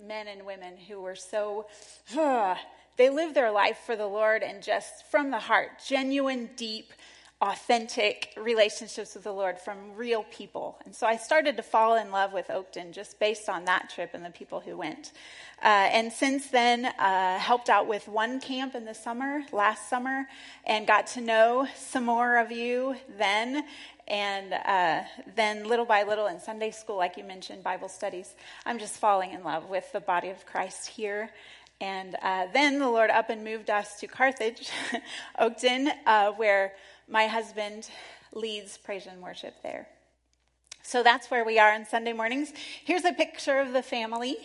men and women who were so, uh, they lived their life for the Lord and just from the heart, genuine, deep, authentic relationships with the Lord from real people. And so I started to fall in love with Oakton just based on that trip and the people who went. Uh, and since then, uh, helped out with one camp in the summer, last summer, and got to know some more of you then. And uh, then, little by little, in Sunday school, like you mentioned, Bible studies, I'm just falling in love with the body of Christ here. And uh, then the Lord up and moved us to Carthage, Oakton, uh, where my husband leads praise and worship there. So that's where we are on Sunday mornings. Here's a picture of the family.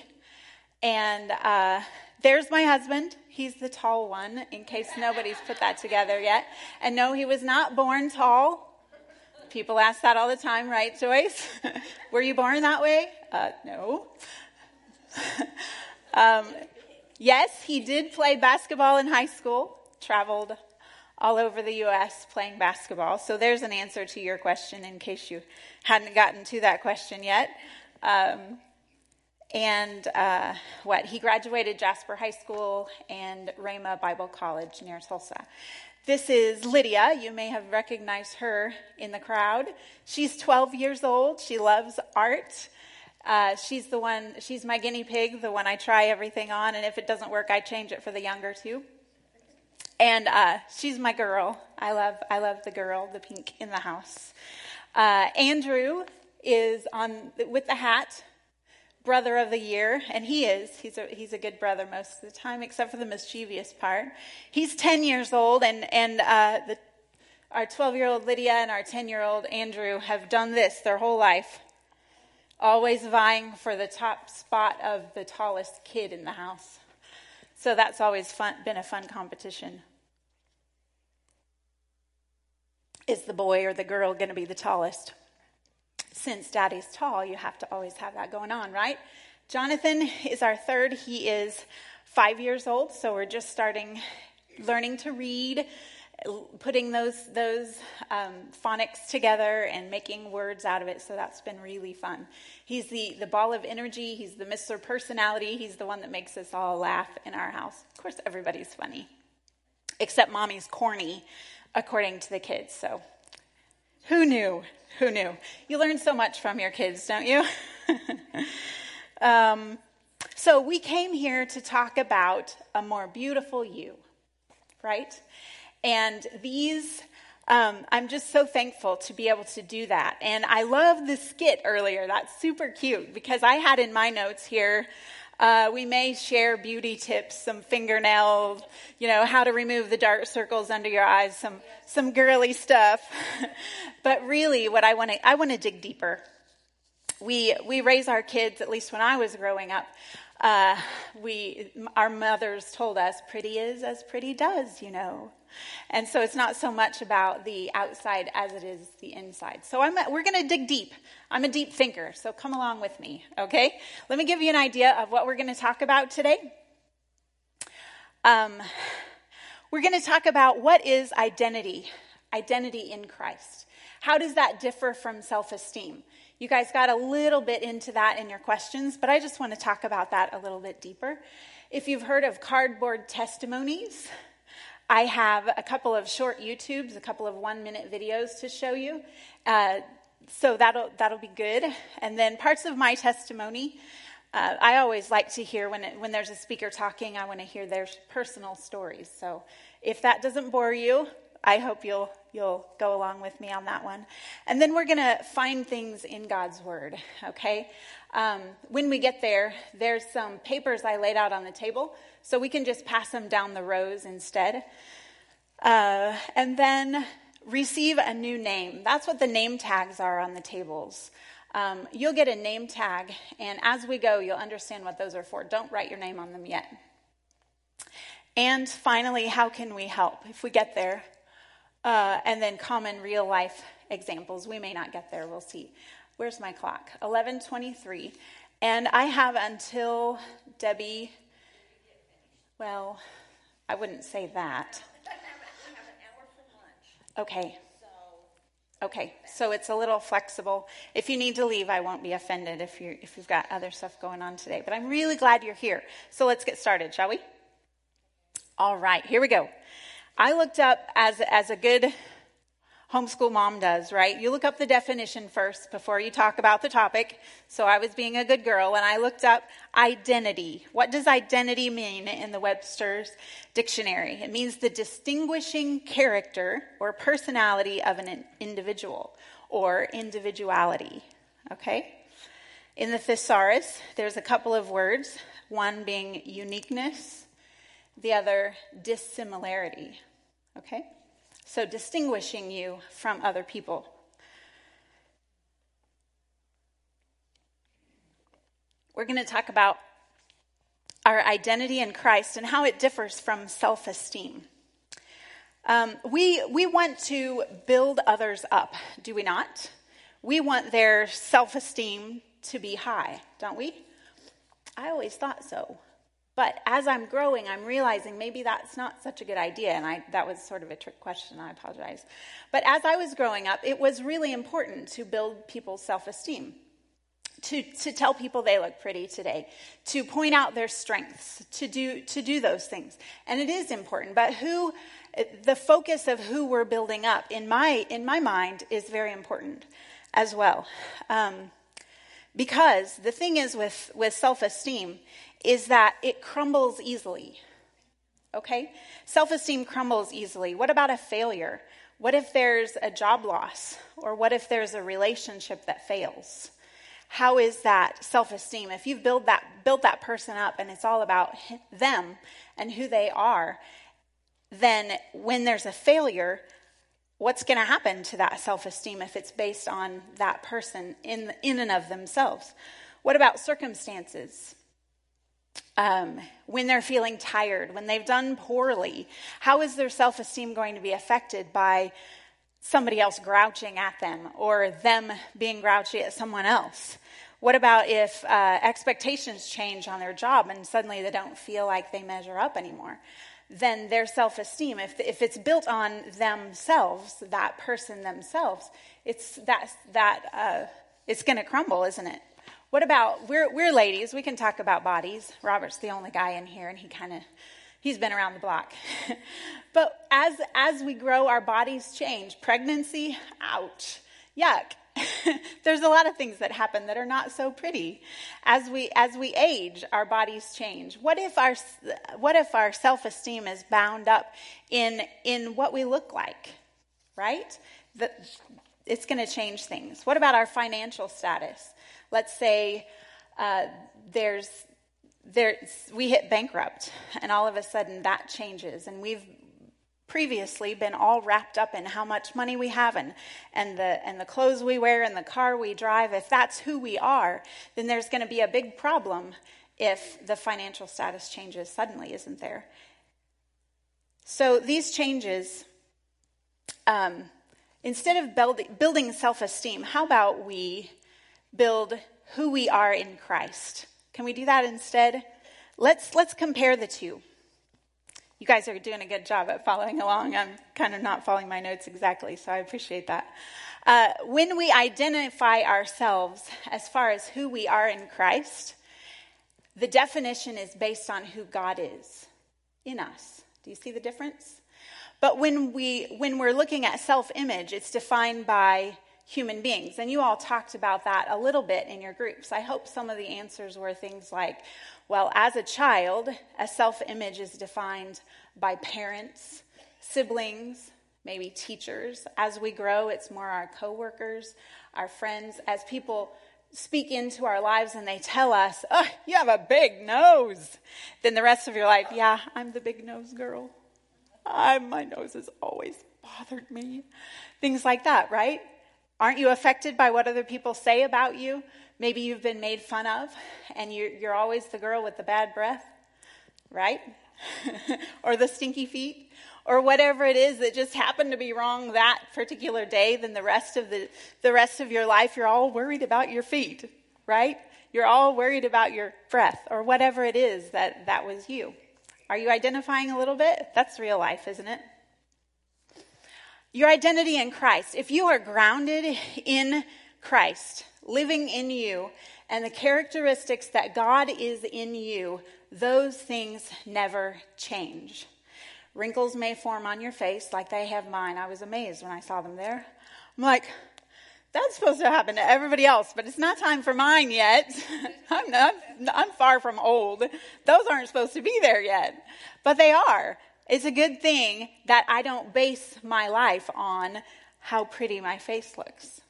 And uh, there's my husband. He's the tall one, in case nobody's put that together yet. And no, he was not born tall. People ask that all the time, right, Joyce? Were you born that way? Uh, no. um, yes, he did play basketball in high school, traveled all over the U.S. playing basketball. So there's an answer to your question in case you hadn't gotten to that question yet. Um, and uh, what? He graduated Jasper High School and Rhema Bible College near Tulsa. This is Lydia. You may have recognized her in the crowd. She's 12 years old. She loves art. Uh, she's the one, she's my guinea pig, the one I try everything on, and if it doesn't work, I change it for the younger two. And uh, she's my girl. I love, I love the girl, the pink in the house. Uh, Andrew is on with the hat, brother of the year, and he is. He's a, he's a good brother most of the time, except for the mischievous part. He's 10 years old, and, and uh, the, our 12 year old Lydia and our 10 year old Andrew have done this their whole life, always vying for the top spot of the tallest kid in the house. So that's always fun, been a fun competition. Is the boy or the girl going to be the tallest? Since daddy's tall, you have to always have that going on, right? Jonathan is our third. He is five years old, so we're just starting learning to read, putting those those um, phonics together and making words out of it. So that's been really fun. He's the the ball of energy. He's the Mr. Personality. He's the one that makes us all laugh in our house. Of course, everybody's funny, except mommy's corny according to the kids. So, who knew? Who knew? You learn so much from your kids, don't you? um, so, we came here to talk about a more beautiful you, right? And these, um, I'm just so thankful to be able to do that. And I love the skit earlier. That's super cute because I had in my notes here uh, we may share beauty tips, some fingernail, you know, how to remove the dark circles under your eyes, some some girly stuff. but really, what I want to I want to dig deeper. We we raise our kids. At least when I was growing up, uh, we our mothers told us, "Pretty is as pretty does," you know. And so it's not so much about the outside as it is the inside. So I'm, we're going to dig deep. I'm a deep thinker, so come along with me, okay? Let me give you an idea of what we're going to talk about today. Um, we're going to talk about what is identity, identity in Christ. How does that differ from self esteem? You guys got a little bit into that in your questions, but I just want to talk about that a little bit deeper. If you've heard of cardboard testimonies, I have a couple of short YouTubes, a couple of one minute videos to show you. Uh, so that'll, that'll be good. And then parts of my testimony. Uh, I always like to hear when, it, when there's a speaker talking, I want to hear their personal stories. So if that doesn't bore you, I hope you'll, you'll go along with me on that one. And then we're going to find things in God's Word, okay? Um, when we get there, there's some papers I laid out on the table so we can just pass them down the rows instead. Uh, and then receive a new name. That's what the name tags are on the tables. Um, you'll get a name tag, and as we go, you'll understand what those are for. Don't write your name on them yet. And finally, how can we help if we get there? Uh, and then common real life examples. We may not get there, we'll see. Where's my clock? 11:23. And I have until Debbie well, I wouldn't say that. Okay. Okay, so it's a little flexible. If you need to leave, I won't be offended if you if you've got other stuff going on today. But I'm really glad you're here. So let's get started, shall we? All right, here we go. I looked up as as a good homeschool mom does, right? You look up the definition first before you talk about the topic. So I was being a good girl and I looked up identity. What does identity mean in the Webster's dictionary? It means the distinguishing character or personality of an individual or individuality. Okay? In the thesaurus, there's a couple of words, one being uniqueness, the other dissimilarity. Okay? So, distinguishing you from other people. We're going to talk about our identity in Christ and how it differs from self esteem. Um, we, we want to build others up, do we not? We want their self esteem to be high, don't we? I always thought so. But as I'm growing, I'm realizing maybe that's not such a good idea. And I, that was sort of a trick question. I apologize. But as I was growing up, it was really important to build people's self esteem. To, to tell people they look pretty today, to point out their strengths, to do, to do those things. And it is important, but who, the focus of who we're building up, in my, in my mind, is very important as well. Um, because the thing is with, with self esteem is that it crumbles easily. Okay? Self esteem crumbles easily. What about a failure? What if there's a job loss? Or what if there's a relationship that fails? How is that self esteem? If you've built that, built that person up and it's all about them and who they are, then when there's a failure, what's going to happen to that self esteem if it's based on that person in, in and of themselves? What about circumstances? Um, when they're feeling tired, when they've done poorly, how is their self esteem going to be affected by somebody else grouching at them or them being grouchy at someone else? What about if uh, expectations change on their job and suddenly they don't feel like they measure up anymore? Then their self esteem, if, if it's built on themselves, that person themselves, it's that, that uh, it's going to crumble, isn't it? What about, we're, we're ladies, we can talk about bodies. Robert's the only guy in here, and he kind of, he's been around the block. but as, as we grow, our bodies change. Pregnancy, ouch, yuck. There's a lot of things that happen that are not so pretty. As we, as we age, our bodies change. What if our, what if our self-esteem is bound up in, in what we look like, right? The, it's going to change things. What about our financial status? Let's say uh, there's there we hit bankrupt, and all of a sudden that changes, and we've previously been all wrapped up in how much money we have and, and the and the clothes we wear and the car we drive. If that's who we are, then there's going to be a big problem if the financial status changes suddenly, isn't there? So these changes. Um, instead of build, building self esteem, how about we build who we are in Christ. Can we do that instead? Let's, let's compare the two. You guys are doing a good job at following along. I'm kind of not following my notes exactly, so I appreciate that. Uh, when we identify ourselves as far as who we are in Christ, the definition is based on who God is in us. Do you see the difference? But when we when we're looking at self-image, it's defined by human beings. And you all talked about that a little bit in your groups. I hope some of the answers were things like, well, as a child, a self image is defined by parents, siblings, maybe teachers. As we grow, it's more our coworkers, our friends. As people speak into our lives and they tell us, oh, you have a big nose, then the rest of your life, yeah, I'm the big nose girl. I, my nose has always bothered me. Things like that, right? Aren't you affected by what other people say about you? Maybe you've been made fun of and you're, you're always the girl with the bad breath, right? or the stinky feet, or whatever it is that just happened to be wrong that particular day, then the rest of the, the rest of your life, you're all worried about your feet, right? You're all worried about your breath, or whatever it is that that was you. Are you identifying a little bit? That's real life, isn't it? Your identity in Christ. If you are grounded in Christ, living in you, and the characteristics that God is in you, those things never change. Wrinkles may form on your face like they have mine. I was amazed when I saw them there. I'm like, that's supposed to happen to everybody else, but it's not time for mine yet. I'm, not, I'm far from old. Those aren't supposed to be there yet, but they are. It's a good thing that I don't base my life on how pretty my face looks.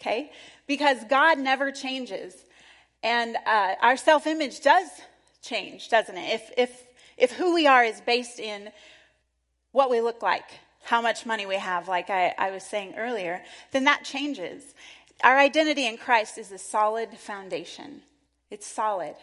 Okay? Because God never changes. And uh, our self image does change, doesn't it? If, if, if who we are is based in what we look like, how much money we have, like I, I was saying earlier, then that changes. Our identity in Christ is a solid foundation. It's solid.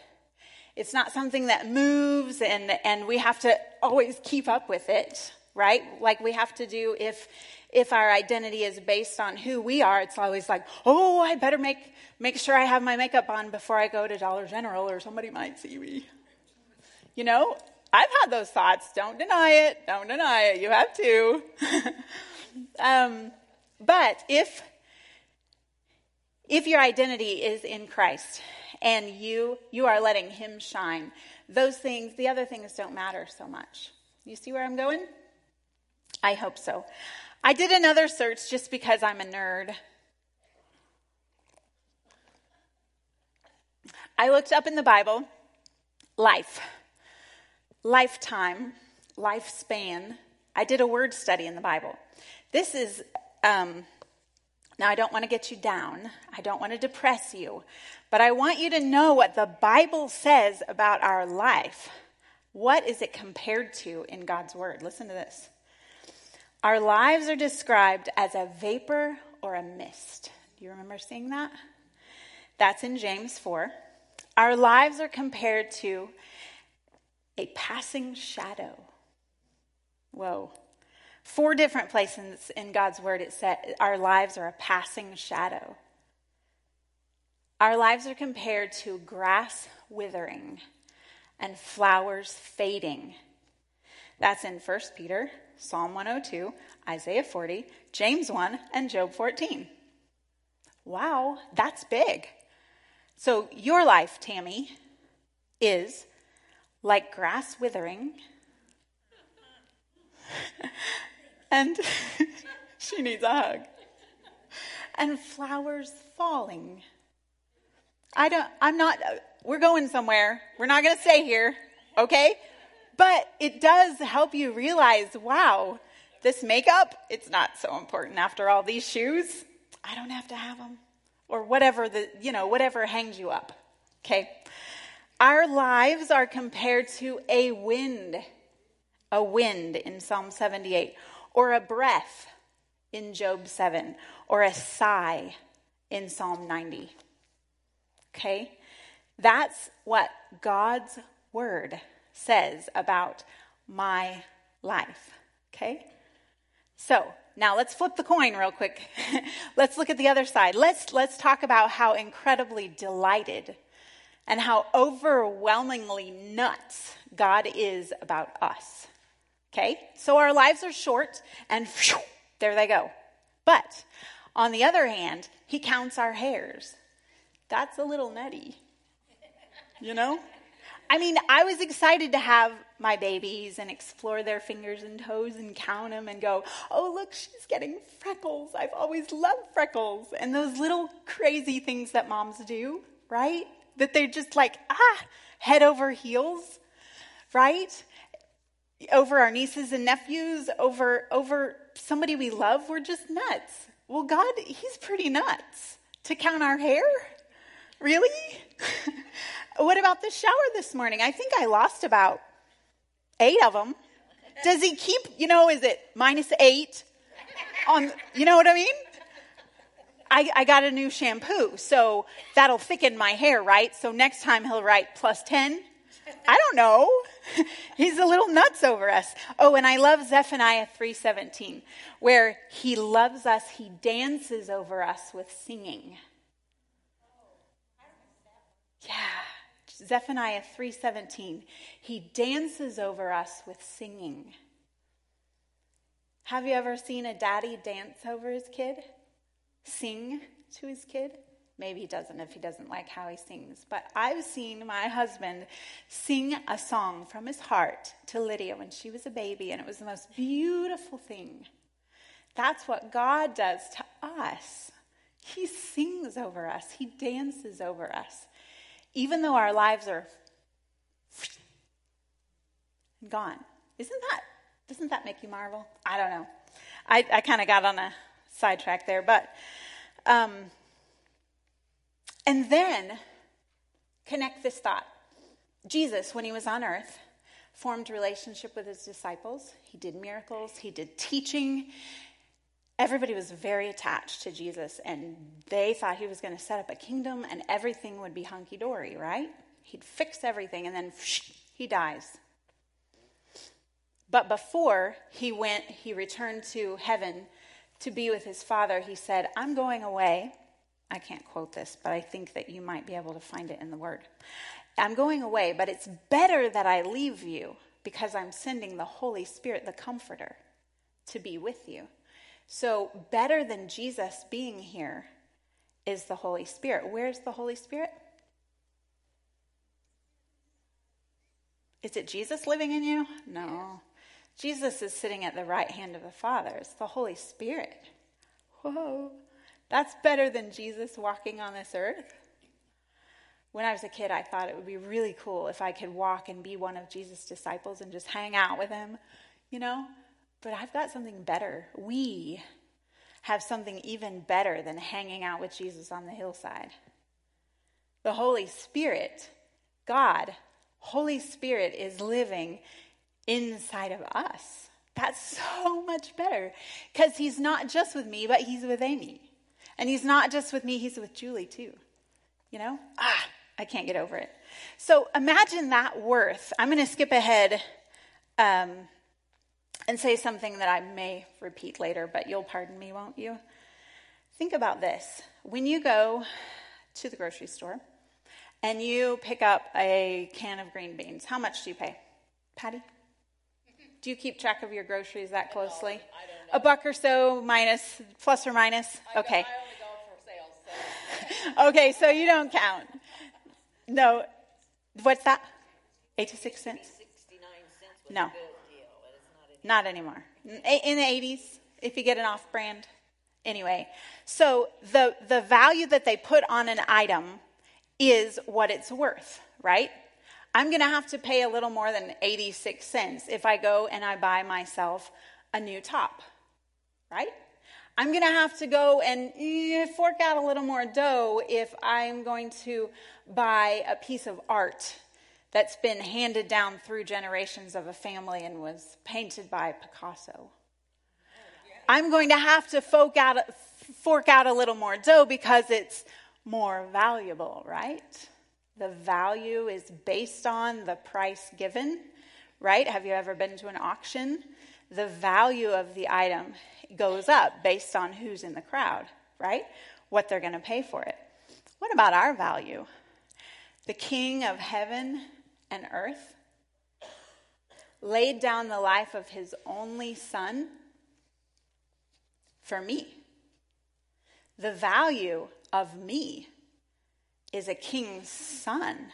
It's not something that moves and, and we have to always keep up with it, right? Like we have to do if if our identity is based on who we are, it's always like, oh, I better make make sure I have my makeup on before I go to Dollar General or somebody might see me. You know, I've had those thoughts. Don't deny it. Don't deny it. You have to. um, but if if your identity is in Christ and you you are letting Him shine, those things, the other things, don't matter so much. You see where I'm going? I hope so. I did another search just because I'm a nerd. I looked up in the Bible life lifetime, lifespan. I did a word study in the Bible. This is, um, now I don't want to get you down, I don't want to depress you, but I want you to know what the Bible says about our life. What is it compared to in God's Word? Listen to this. Our lives are described as a vapor or a mist. Do you remember seeing that? That's in James 4. Our lives are compared to a passing shadow. Whoa. Four different places in God's word it said our lives are a passing shadow. Our lives are compared to grass withering and flowers fading. That's in 1 Peter, Psalm 102, Isaiah 40, James 1, and Job 14. Wow, that's big. So your life, Tammy, is like grass withering, and she needs a hug, and flowers falling. I don't, I'm not, we're going somewhere. We're not going to stay here, okay? But it does help you realize wow, this makeup, it's not so important after all. These shoes, I don't have to have them. Or whatever the, you know, whatever hangs you up, okay? Our lives are compared to a wind, a wind in Psalm 78, or a breath in Job 7, or a sigh in Psalm 90. Okay? That's what God's word says about my life. Okay? So, now let's flip the coin real quick. let's look at the other side. Let's let's talk about how incredibly delighted and how overwhelmingly nuts God is about us. Okay? So our lives are short and there they go. But on the other hand, he counts our hairs. That's a little nutty. You know? I mean, I was excited to have my babies and explore their fingers and toes and count them and go, oh, look, she's getting freckles. I've always loved freckles. And those little crazy things that moms do, right? that they're just like, ah, head over heels, right? Over our nieces and nephews, over, over somebody we love, we're just nuts. Well, God, He's pretty nuts to count our hair. Really? what about the shower this morning? I think I lost about eight of them. Does he keep, you know, is it minus eight on, you know what I mean? I, I got a new shampoo, so that'll thicken my hair, right? So next time he'll write plus 10. I don't know. He's a little nuts over us. Oh, and I love Zephaniah 3:17, where he loves us, he dances over us with singing. Yeah. Zephaniah 3:17. He dances over us with singing. Have you ever seen a daddy dance over his kid? Sing to his kid? Maybe he doesn't if he doesn't like how he sings. But I've seen my husband sing a song from his heart to Lydia when she was a baby, and it was the most beautiful thing. That's what God does to us. He sings over us, He dances over us. Even though our lives are gone. Isn't that, doesn't that make you marvel? I don't know. I, I kind of got on a sidetrack there, but. Um, and then connect this thought. Jesus, when he was on earth, formed relationship with his disciples. He did miracles, he did teaching. Everybody was very attached to Jesus, and they thought he was going to set up a kingdom and everything would be hunky dory, right? He'd fix everything, and then he dies. But before he went, he returned to heaven to be with his father. He said, I'm going away I can't quote this, but I think that you might be able to find it in the Word. I'm going away, but it's better that I leave you because I'm sending the Holy Spirit, the Comforter, to be with you. So, better than Jesus being here is the Holy Spirit. Where's the Holy Spirit? Is it Jesus living in you? No. Jesus is sitting at the right hand of the Father. It's the Holy Spirit. Whoa. That's better than Jesus walking on this earth. When I was a kid, I thought it would be really cool if I could walk and be one of Jesus' disciples and just hang out with him, you know? But I've got something better. We have something even better than hanging out with Jesus on the hillside. The Holy Spirit, God, Holy Spirit is living inside of us. That's so much better because He's not just with me, but He's with Amy. And he's not just with me, he's with Julie too. You know? Ah, I can't get over it. So imagine that worth. I'm going to skip ahead um, and say something that I may repeat later, but you'll pardon me, won't you? Think about this. When you go to the grocery store and you pick up a can of green beans, how much do you pay? Patty? Do you keep track of your groceries that closely? A buck or so, minus, plus or minus? Okay. Okay, so you don't count. No. What's that? 86 cents? No. Not anymore. Eh, in the 80s, if you get an off brand. Anyway, so the, the value that they put on an item is what it's worth, right? I'm going to have to pay a little more than 86 cents if I go and I buy myself a new top, right? I'm going to have to go and eh, fork out a little more dough if I'm going to buy a piece of art that's been handed down through generations of a family and was painted by Picasso. I'm going to have to fork out, fork out a little more dough because it's more valuable, right? The value is based on the price given, right? Have you ever been to an auction? The value of the item goes up based on who's in the crowd, right? What they're going to pay for it. What about our value? The King of heaven and earth laid down the life of his only son for me. The value of me is a king's son.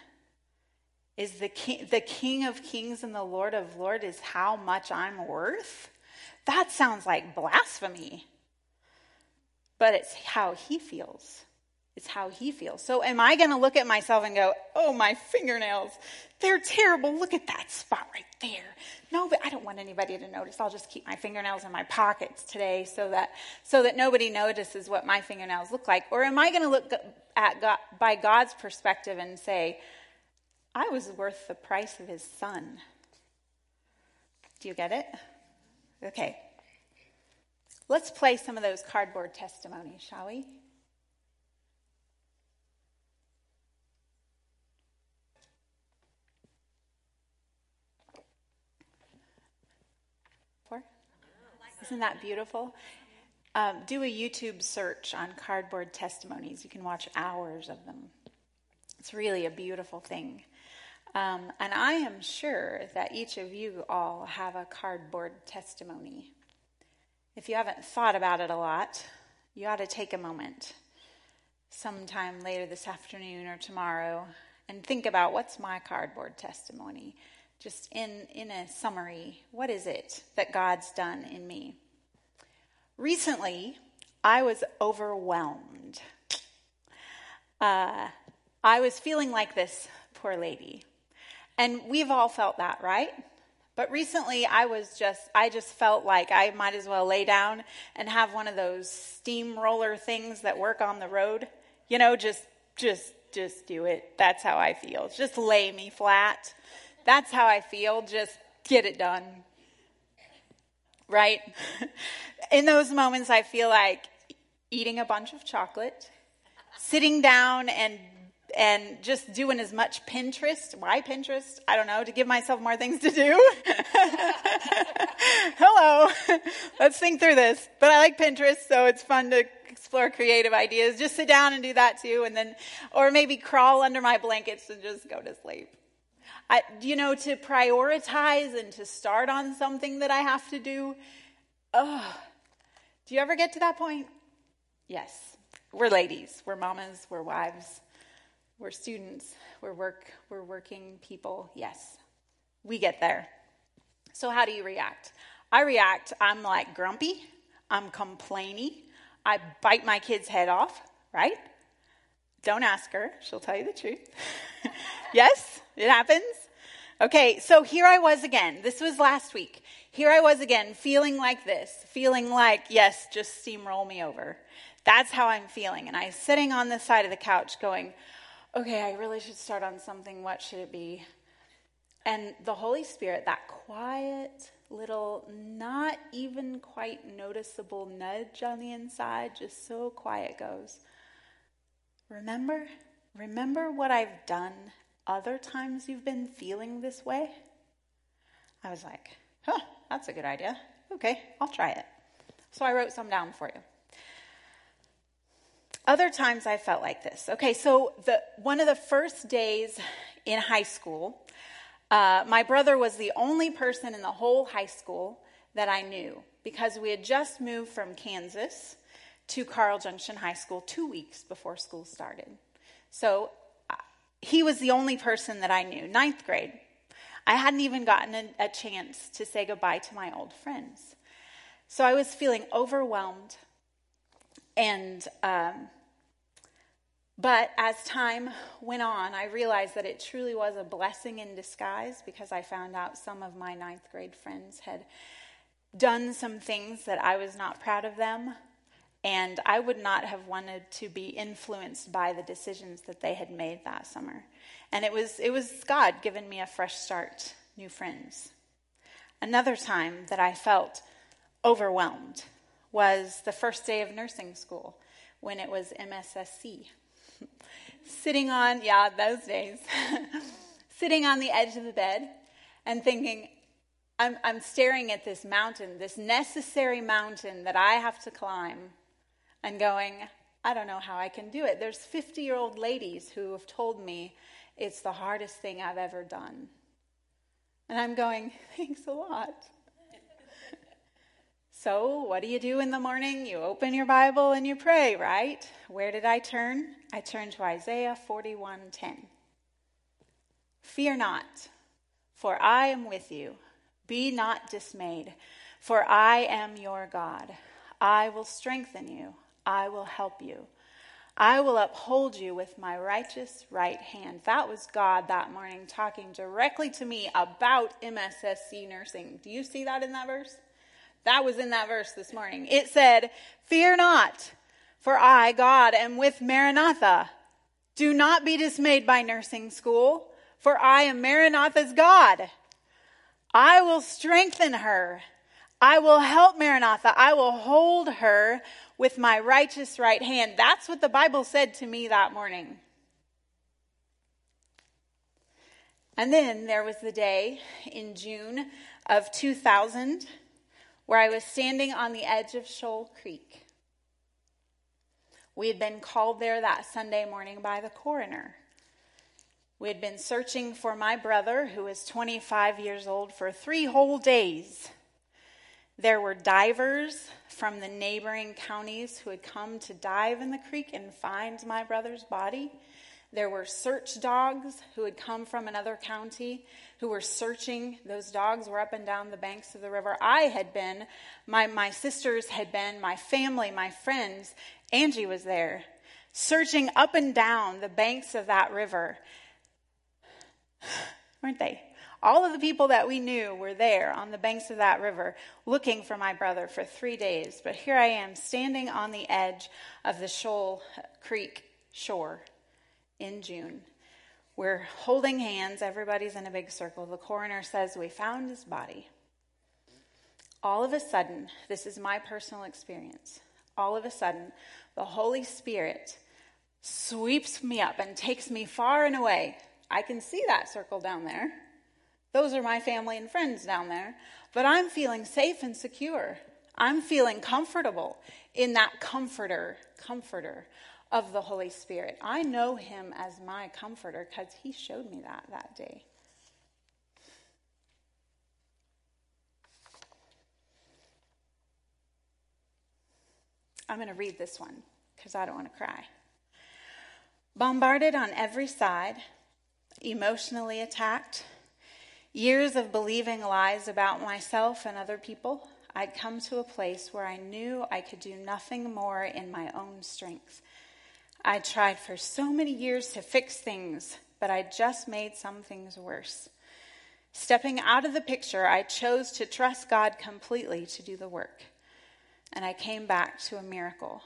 Is the king, the king of kings and the lord of lords is how much I'm worth? That sounds like blasphemy. But it's how he feels. It's how he feels. So, am I going to look at myself and go, oh, my fingernails, they're terrible. Look at that spot right there. No, but I don't want anybody to notice. I'll just keep my fingernails in my pockets today so that, so that nobody notices what my fingernails look like. Or am I going to look at God, by God's perspective and say, I was worth the price of his son? Do you get it? Okay. Let's play some of those cardboard testimonies, shall we? Four? Isn't that beautiful? Um, do a YouTube search on cardboard testimonies. You can watch hours of them. It's really a beautiful thing. Um, and I am sure that each of you all have a cardboard testimony. if you haven't thought about it a lot, you ought to take a moment sometime later this afternoon or tomorrow and think about what's my cardboard testimony. Just in in a summary what is it that god's done in me? Recently i was overwhelmed. Uh, i was feeling like this poor lady and we've all felt that right but recently I was just, I just felt like I might as well lay down and have one of those steamroller things that work on the road. You know, just, just, just do it. That's how I feel. Just lay me flat. That's how I feel. Just get it done. Right? In those moments, I feel like eating a bunch of chocolate, sitting down and and just doing as much Pinterest. Why Pinterest? I don't know, to give myself more things to do. Hello. Let's think through this. But I like Pinterest, so it's fun to explore creative ideas. Just sit down and do that too, and then, or maybe crawl under my blankets and just go to sleep. I, you know, to prioritize and to start on something that I have to do. Oh, do you ever get to that point? Yes. We're ladies, we're mamas, we're wives. We're students, we're work, we're working people. Yes, we get there. So how do you react? I react, I'm like grumpy, I'm complaining, I bite my kid's head off, right? Don't ask her, she'll tell you the truth. yes, it happens. Okay, so here I was again. This was last week. Here I was again, feeling like this, feeling like, yes, just steamroll me over. That's how I'm feeling. And I'm sitting on the side of the couch going, okay, I really should start on something. What should it be? And the Holy Spirit, that quiet little, not even quite noticeable nudge on the inside, just so quiet goes. Remember? Remember what I've done other times you've been feeling this way? I was like, huh, that's a good idea. Okay, I'll try it. So I wrote some down for you. Other times I felt like this. Okay, so the, one of the first days in high school, uh, my brother was the only person in the whole high school that I knew because we had just moved from Kansas to Carl Junction High School two weeks before school started. So uh, he was the only person that I knew, ninth grade. I hadn't even gotten a, a chance to say goodbye to my old friends. So I was feeling overwhelmed and, um, but as time went on, I realized that it truly was a blessing in disguise because I found out some of my ninth grade friends had done some things that I was not proud of them. And I would not have wanted to be influenced by the decisions that they had made that summer. And it was, it was God giving me a fresh start, new friends. Another time that I felt overwhelmed was the first day of nursing school when it was MSSC. Sitting on, yeah, those days, sitting on the edge of the bed and thinking, I'm, I'm staring at this mountain, this necessary mountain that I have to climb, and going, I don't know how I can do it. There's 50 year old ladies who have told me it's the hardest thing I've ever done. And I'm going, thanks a lot. So, what do you do in the morning? You open your Bible and you pray, right? Where did I turn? I turn to Isaiah 41:10. Fear not, for I am with you. Be not dismayed, for I am your God. I will strengthen you. I will help you. I will uphold you with my righteous right hand. That was God that morning talking directly to me about MSSC nursing. Do you see that in that verse? That was in that verse this morning. It said, Fear not, for I, God, am with Maranatha. Do not be dismayed by nursing school, for I am Maranatha's God. I will strengthen her. I will help Maranatha. I will hold her with my righteous right hand. That's what the Bible said to me that morning. And then there was the day in June of 2000 where I was standing on the edge of Shoal Creek. We had been called there that Sunday morning by the coroner. We had been searching for my brother, who was 25 years old, for three whole days. There were divers from the neighboring counties who had come to dive in the creek and find my brother's body. There were search dogs who had come from another county who were searching. Those dogs were up and down the banks of the river. I had been, my, my sisters had been, my family, my friends. Angie was there, searching up and down the banks of that river. Weren't they? All of the people that we knew were there on the banks of that river looking for my brother for three days. But here I am standing on the edge of the Shoal Creek shore in June. We're holding hands, everybody's in a big circle. The coroner says, We found his body. All of a sudden, this is my personal experience. All of a sudden, the Holy Spirit sweeps me up and takes me far and away. I can see that circle down there. Those are my family and friends down there. But I'm feeling safe and secure. I'm feeling comfortable in that comforter, comforter of the Holy Spirit. I know him as my comforter because he showed me that that day. I'm going to read this one because I don't want to cry. Bombarded on every side, emotionally attacked, Years of believing lies about myself and other people, I'd come to a place where I knew I could do nothing more in my own strength. I tried for so many years to fix things, but I just made some things worse. Stepping out of the picture, I chose to trust God completely to do the work. And I came back to a miracle.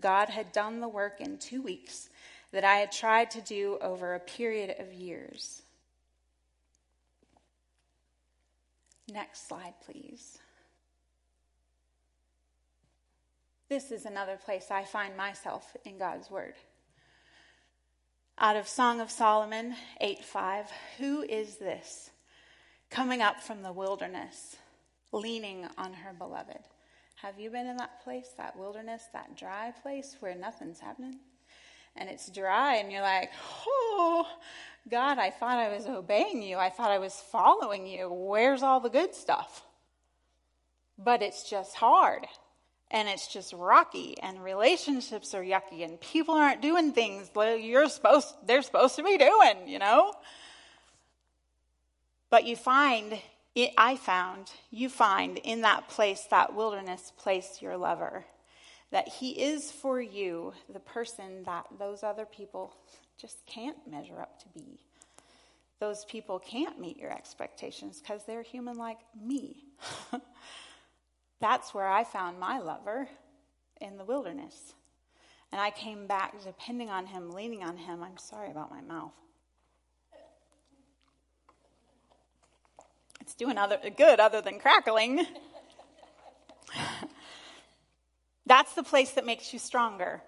God had done the work in two weeks that I had tried to do over a period of years. Next slide, please. This is another place I find myself in God's Word. Out of Song of Solomon 8 5, who is this coming up from the wilderness, leaning on her beloved? Have you been in that place, that wilderness, that dry place where nothing's happening? And it's dry, and you're like, oh, God, I thought I was obeying you. I thought I was following you. Where's all the good stuff? But it's just hard and it's just rocky and relationships are yucky and people aren't doing things you're supposed they're supposed to be doing, you know? But you find it, I found you find in that place, that wilderness place, your lover. That he is for you the person that those other people just can't measure up to be. Those people can't meet your expectations because they're human like me. That's where I found my lover in the wilderness. And I came back depending on him, leaning on him. I'm sorry about my mouth. It's doing other, good other than crackling. That's the place that makes you stronger.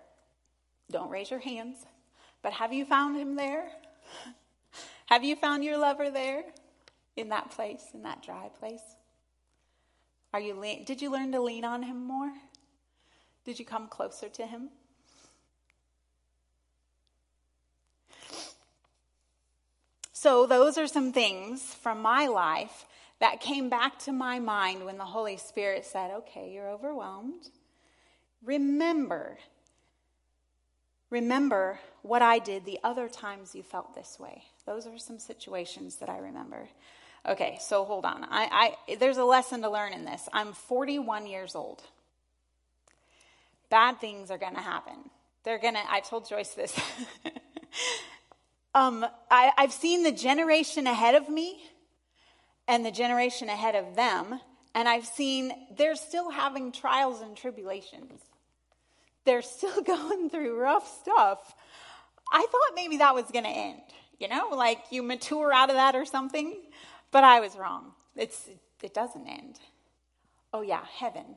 Don't raise your hands. But have you found him there? Have you found your lover there? In that place, in that dry place? Are you did you learn to lean on him more? Did you come closer to him? So, those are some things from my life that came back to my mind when the Holy Spirit said, Okay, you're overwhelmed. Remember Remember what I did the other times you felt this way. Those are some situations that I remember. Okay, so hold on. I, I, there's a lesson to learn in this. I'm 41 years old. Bad things are going to happen. They're going to, I told Joyce this. um, I, I've seen the generation ahead of me and the generation ahead of them, and I've seen they're still having trials and tribulations they're still going through rough stuff. I thought maybe that was going to end, you know, like you mature out of that or something. But I was wrong. It's, it doesn't end. Oh, yeah, heaven.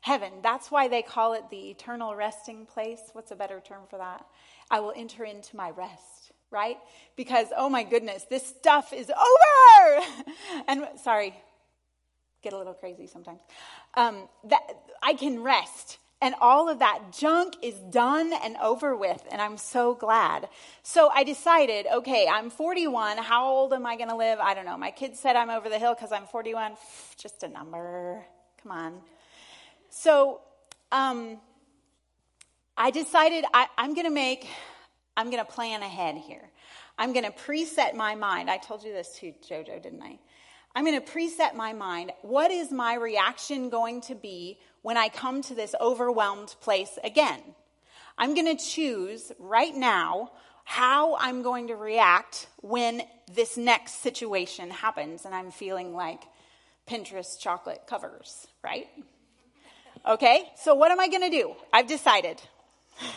Heaven. That's why they call it the eternal resting place. What's a better term for that? I will enter into my rest, right? Because, oh my goodness, this stuff is over. and sorry, get a little crazy sometimes. Um, that I can rest and all of that junk is done and over with, and I'm so glad. So I decided, okay, I'm 41. How old am I going to live? I don't know. My kids said I'm over the hill because I'm 41. Just a number. Come on. So, um, I decided I, I'm going to make, I'm going to plan ahead here. I'm going to preset my mind. I told you this too, JoJo, didn't I? I'm going to preset my mind. What is my reaction going to be when I come to this overwhelmed place again? I'm going to choose right now how I'm going to react when this next situation happens and I'm feeling like Pinterest chocolate covers, right? Okay, so what am I going to do? I've decided.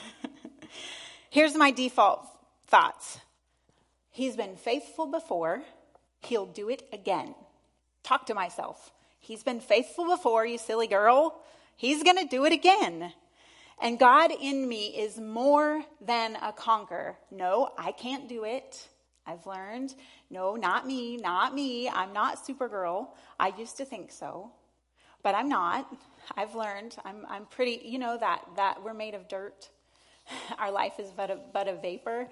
Here's my default thoughts He's been faithful before, He'll do it again. Talk to myself. He's been faithful before, you silly girl. He's going to do it again. And God in me is more than a conqueror. No, I can't do it. I've learned. No, not me, not me. I'm not Supergirl. I used to think so, but I'm not. I've learned. I'm, I'm pretty, you know, that, that we're made of dirt. Our life is but a, but a vapor.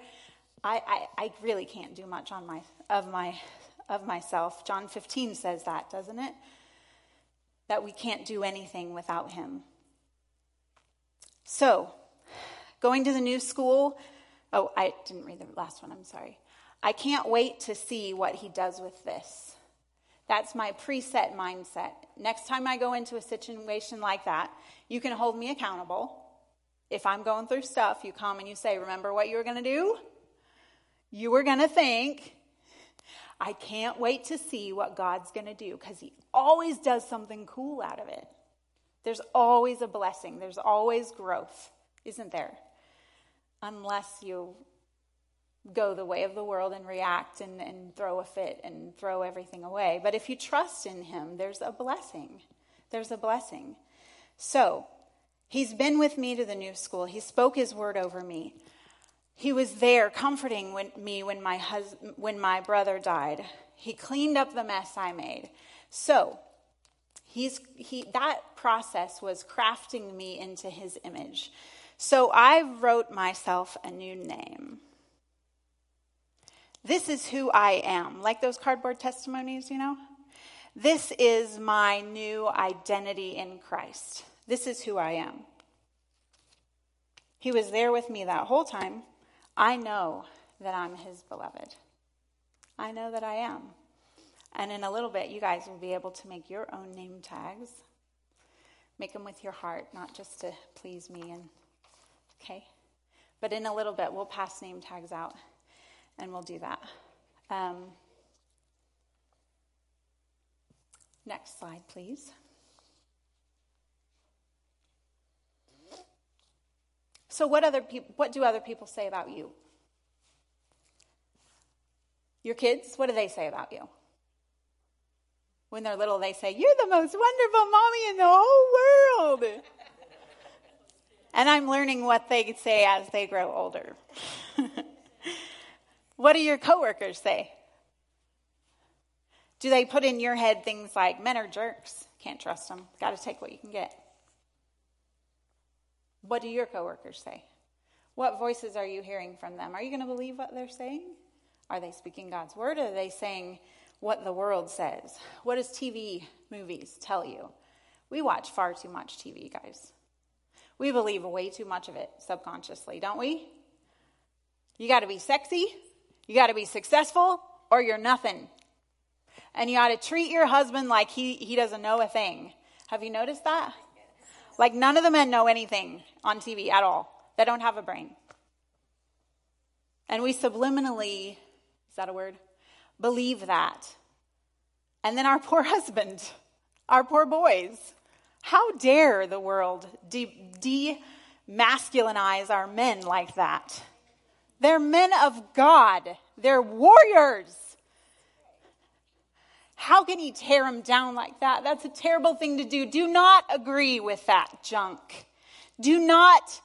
I, I, I really can't do much on my, of, my, of myself. John 15 says that, doesn't it? That we can't do anything without him. So, going to the new school. Oh, I didn't read the last one. I'm sorry. I can't wait to see what he does with this. That's my preset mindset. Next time I go into a situation like that, you can hold me accountable. If I'm going through stuff, you come and you say, Remember what you were going to do? You were going to think. I can't wait to see what God's going to do because He always does something cool out of it. There's always a blessing, there's always growth, isn't there? Unless you go the way of the world and react and, and throw a fit and throw everything away. But if you trust in Him, there's a blessing. There's a blessing. So, He's been with me to the new school. He spoke His word over me. He was there comforting when, me when my, hus- when my brother died. He cleaned up the mess I made. So, he's, he, that process was crafting me into his image. So I wrote myself a new name. This is who I am. Like those cardboard testimonies, you know? This is my new identity in Christ. This is who I am. He was there with me that whole time. I know that I'm his beloved. I know that I am. And in a little bit, you guys will be able to make your own name tags. Make them with your heart, not just to please me. And okay, but in a little bit, we'll pass name tags out, and we'll do that. Um, next slide, please. So, what other people? What do other people say about you? Your kids, what do they say about you? When they're little, they say, You're the most wonderful mommy in the whole world. and I'm learning what they say as they grow older. what do your coworkers say? Do they put in your head things like, Men are jerks, can't trust them, got to take what you can get? What do your coworkers say? What voices are you hearing from them? Are you going to believe what they're saying? Are they speaking God's word? Or are they saying what the world says? What does TV movies tell you? We watch far too much TV, guys. We believe way too much of it subconsciously, don't we? You got to be sexy, you got to be successful, or you're nothing. And you got to treat your husband like he, he doesn't know a thing. Have you noticed that? Like none of the men know anything on TV at all. They don't have a brain. And we subliminally is that a word? Believe that. And then our poor husband, our poor boys. How dare the world de masculinize our men like that? They're men of God, they're warriors. How can he tear him down like that? That's a terrible thing to do. Do not agree with that junk. Do not,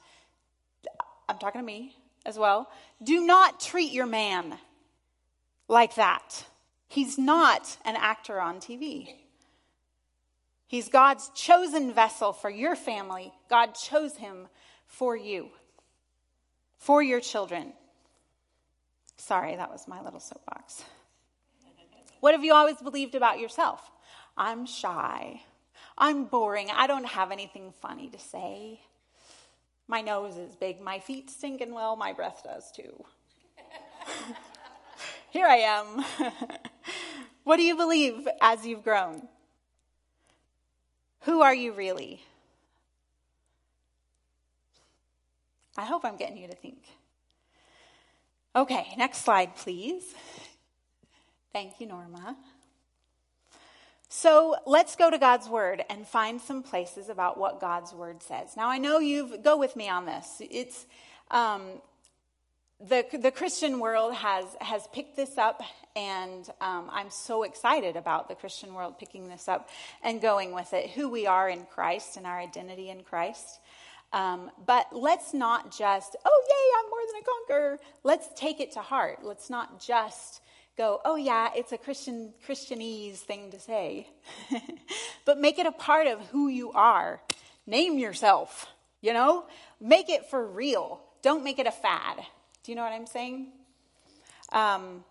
I'm talking to me as well, do not treat your man like that. He's not an actor on TV. He's God's chosen vessel for your family. God chose him for you, for your children. Sorry, that was my little soapbox. What have you always believed about yourself? I'm shy. I'm boring. I don't have anything funny to say. My nose is big. My feet stink, and well, my breath does too. Here I am. what do you believe as you've grown? Who are you really? I hope I'm getting you to think. Okay, next slide, please. Thank you, Norma. So let's go to God's Word and find some places about what God's Word says. Now, I know you've, go with me on this. It's, um, the, the Christian world has, has picked this up, and um, I'm so excited about the Christian world picking this up and going with it, who we are in Christ and our identity in Christ. Um, but let's not just, oh, yay, I'm more than a conqueror. Let's take it to heart. Let's not just go, oh yeah, it's a Christian Christianese thing to say. but make it a part of who you are. Name yourself, you know? Make it for real. Don't make it a fad. Do you know what I'm saying? Um,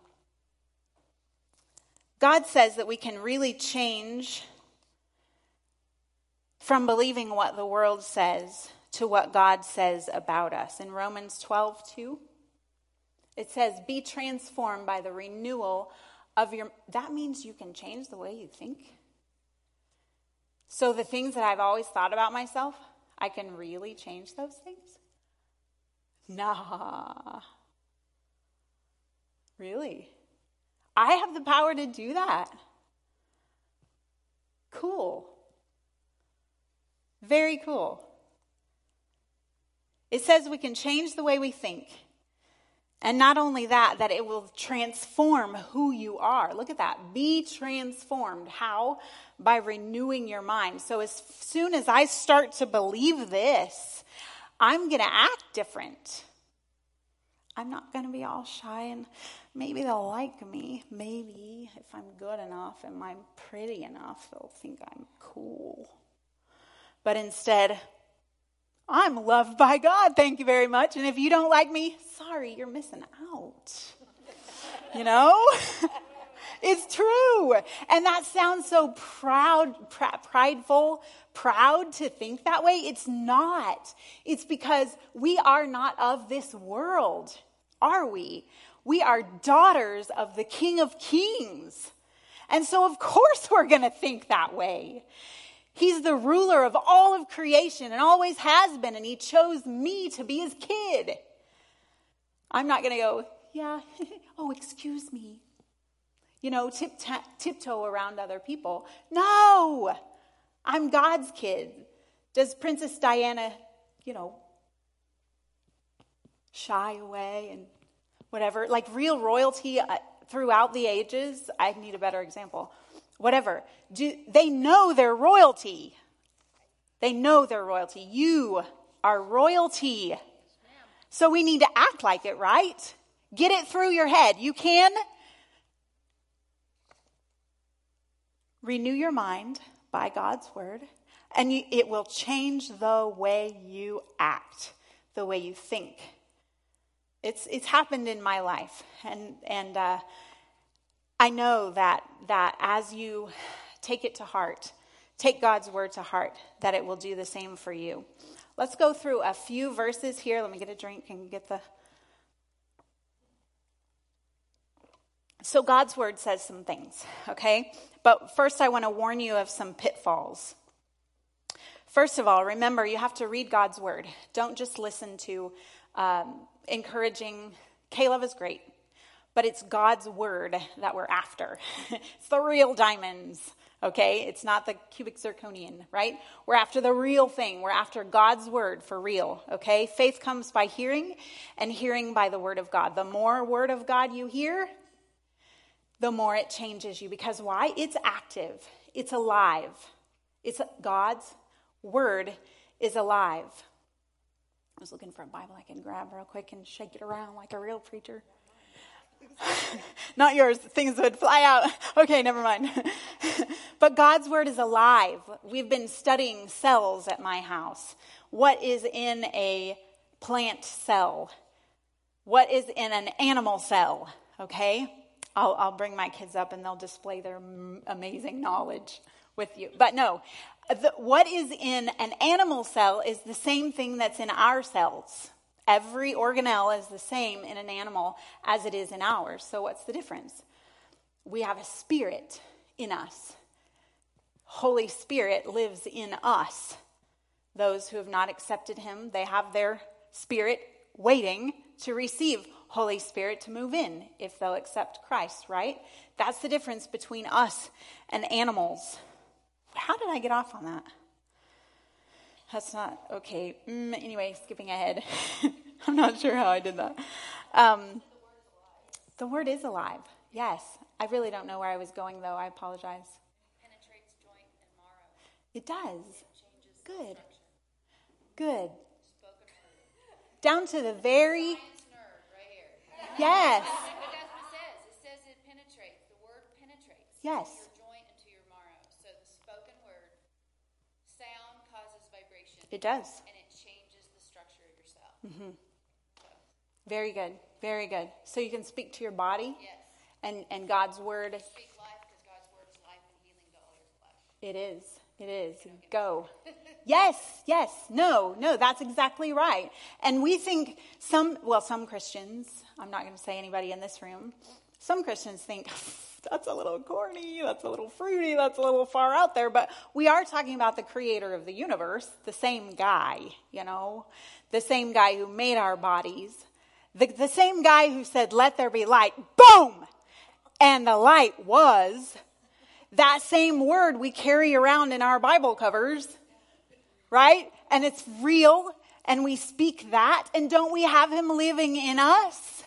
God says that we can really change from believing what the world says to what God says about us. In Romans 12, 2. It says, be transformed by the renewal of your. That means you can change the way you think. So the things that I've always thought about myself, I can really change those things? Nah. Really? I have the power to do that. Cool. Very cool. It says we can change the way we think. And not only that, that it will transform who you are. Look at that. Be transformed. How? By renewing your mind. So as soon as I start to believe this, I'm going to act different. I'm not going to be all shy and maybe they'll like me. Maybe if I'm good enough and I'm pretty enough, they'll think I'm cool. But instead, I'm loved by God, thank you very much. And if you don't like me, sorry, you're missing out. You know? it's true. And that sounds so proud, pr- prideful, proud to think that way. It's not. It's because we are not of this world, are we? We are daughters of the King of Kings. And so, of course, we're going to think that way. He's the ruler of all of creation and always has been, and He chose me to be His kid. I'm not going to go, yeah, oh, excuse me. You know, tip, tiptoe around other people. No, I'm God's kid. Does Princess Diana, you know, shy away and whatever? Like real royalty uh, throughout the ages, I need a better example whatever. Do, they know their royalty. They know their royalty. You are royalty. So we need to act like it, right? Get it through your head. You can renew your mind by God's word, and you, it will change the way you act, the way you think. It's, it's happened in my life, and, and uh, I know that, that as you take it to heart, take God's word to heart, that it will do the same for you. Let's go through a few verses here. Let me get a drink and get the. So, God's word says some things, okay? But first, I want to warn you of some pitfalls. First of all, remember you have to read God's word. Don't just listen to um, encouraging. K-LOVE is great but it's God's word that we're after. it's the real diamonds, okay? It's not the cubic zirconian, right? We're after the real thing. We're after God's word for real, okay? Faith comes by hearing, and hearing by the word of God. The more word of God you hear, the more it changes you. Because why? It's active, it's alive. It's God's word is alive. I was looking for a Bible I can grab real quick and shake it around like a real preacher. Not yours. Things would fly out. Okay, never mind. but God's word is alive. We've been studying cells at my house. What is in a plant cell? What is in an animal cell? Okay? I'll, I'll bring my kids up and they'll display their amazing knowledge with you. But no, the, what is in an animal cell is the same thing that's in our cells. Every organelle is the same in an animal as it is in ours. So, what's the difference? We have a spirit in us. Holy Spirit lives in us. Those who have not accepted Him, they have their spirit waiting to receive Holy Spirit to move in if they'll accept Christ, right? That's the difference between us and animals. How did I get off on that? That's not okay. Mm, anyway, skipping ahead. I'm not sure how I did that. Um, the word is alive. Yes. I really don't know where I was going, though. I apologize. Penetrates joint and marrow. It does. Good. Good. Down to the very. Yes. Yes. It does. And it changes the structure of your cell. Mm-hmm. So. Very good. Very good. So you can speak to your body. Yes. And, and God's word. Speak life because God's word is life and healing to all your flesh. It is. It is. Go. yes, yes. No, no, that's exactly right. And we think some, well, some Christians, I'm not going to say anybody in this room, some Christians think, that's a little corny, that's a little fruity, that's a little far out there. But we are talking about the creator of the universe, the same guy, you know, the same guy who made our bodies, the, the same guy who said, let there be light, boom! And the light was that same word we carry around in our Bible covers, right? And it's real, and we speak that. And don't we have him living in us?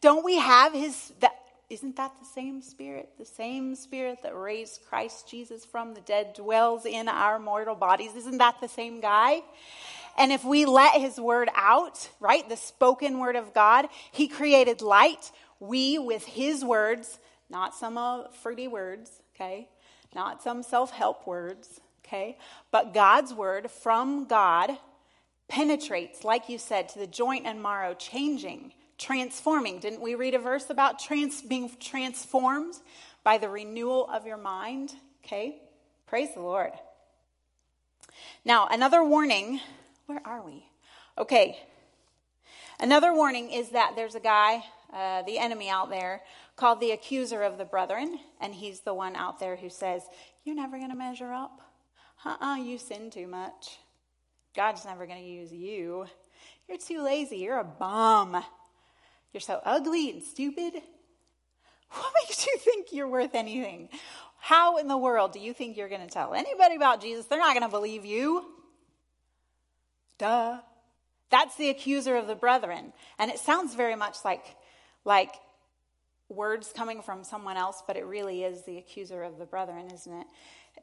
Don't we have his, that, isn't that the same spirit? The same spirit that raised Christ Jesus from the dead dwells in our mortal bodies. Isn't that the same guy? And if we let his word out, right, the spoken word of God, he created light. We, with his words, not some uh, fruity words, okay, not some self help words, okay, but God's word from God penetrates, like you said, to the joint and marrow, changing transforming. Didn't we read a verse about trans, being transformed by the renewal of your mind? Okay, praise the Lord. Now, another warning. Where are we? Okay. Another warning is that there's a guy, uh, the enemy out there, called the accuser of the brethren, and he's the one out there who says, You're never going to measure up. Uh uh-uh, uh you sin too much. God's never going to use you. You're too lazy. You're a bum. You're so ugly and stupid. What makes you think you're worth anything? How in the world do you think you're going to tell anybody about Jesus? They're not going to believe you. Duh. That's the accuser of the brethren. And it sounds very much like, like words coming from someone else, but it really is the accuser of the brethren, isn't it?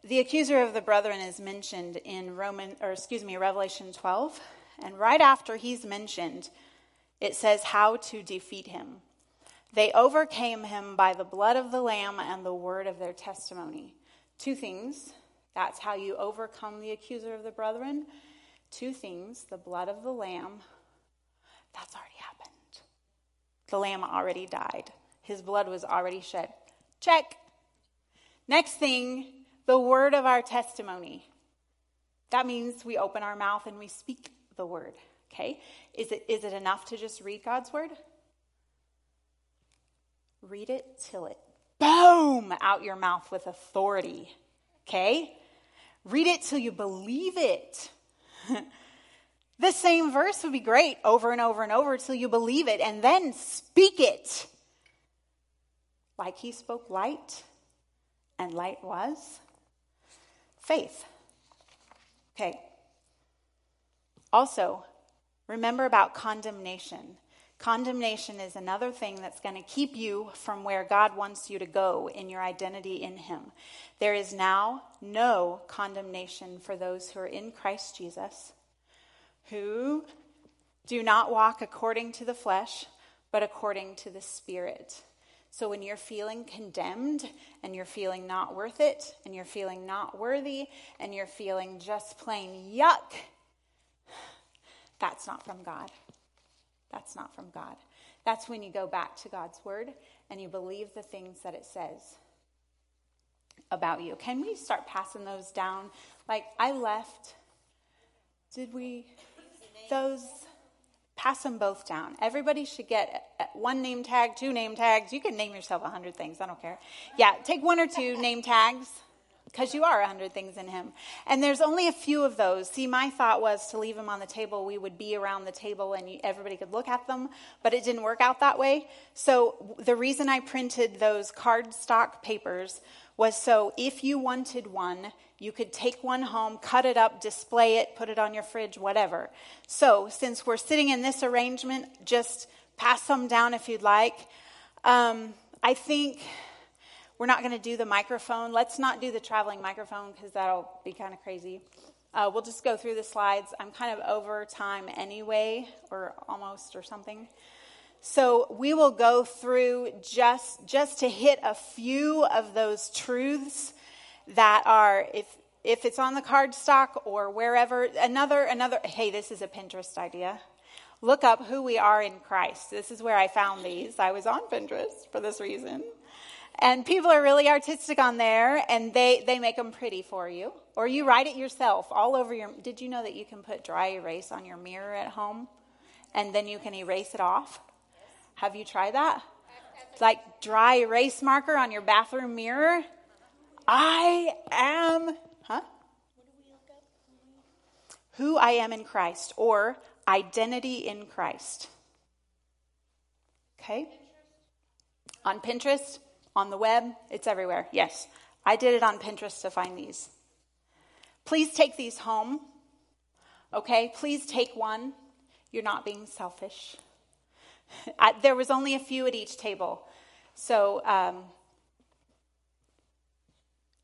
The accuser of the brethren is mentioned in Roman or excuse me, Revelation 12. And right after he's mentioned, it says how to defeat him. They overcame him by the blood of the Lamb and the word of their testimony. Two things. That's how you overcome the accuser of the brethren. Two things the blood of the Lamb. That's already happened. The Lamb already died, his blood was already shed. Check. Next thing, the word of our testimony. That means we open our mouth and we speak the word. Okay? Is it, is it enough to just read God's word? Read it till it boom out your mouth with authority. Okay? Read it till you believe it. the same verse would be great over and over and over till you believe it, and then speak it. Like he spoke light, and light was faith. Okay. Also, Remember about condemnation. Condemnation is another thing that's going to keep you from where God wants you to go in your identity in Him. There is now no condemnation for those who are in Christ Jesus, who do not walk according to the flesh, but according to the Spirit. So when you're feeling condemned and you're feeling not worth it and you're feeling not worthy and you're feeling just plain yuck, that's not from God. That's not from God. That's when you go back to God's word and you believe the things that it says. about you. Can we start passing those down? Like I left. Did we? Those. Pass them both down. Everybody should get one name tag, two name tags. You can name yourself a hundred things. I don't care. Yeah, take one or two name tags because you are a hundred things in him. And there's only a few of those. See, my thought was to leave them on the table. We would be around the table and everybody could look at them, but it didn't work out that way. So the reason I printed those cardstock papers was so if you wanted one, you could take one home, cut it up, display it, put it on your fridge, whatever. So since we're sitting in this arrangement, just pass them down if you'd like. Um, I think we're not going to do the microphone. Let's not do the traveling microphone because that'll be kind of crazy. Uh, we'll just go through the slides. I'm kind of over time anyway, or almost, or something. So we will go through just just to hit a few of those truths that are if if it's on the cardstock or wherever. Another another. Hey, this is a Pinterest idea. Look up who we are in Christ. This is where I found these. I was on Pinterest for this reason. And people are really artistic on there and they, they make them pretty for you. Or you write it yourself all over your. Did you know that you can put dry erase on your mirror at home and then you can erase it off? Have you tried that? Like dry erase marker on your bathroom mirror? I am, huh? Who I am in Christ or identity in Christ. Okay? On Pinterest? On the web, it's everywhere. Yes, I did it on Pinterest to find these. Please take these home. Okay, please take one. You're not being selfish. I, there was only a few at each table. So um,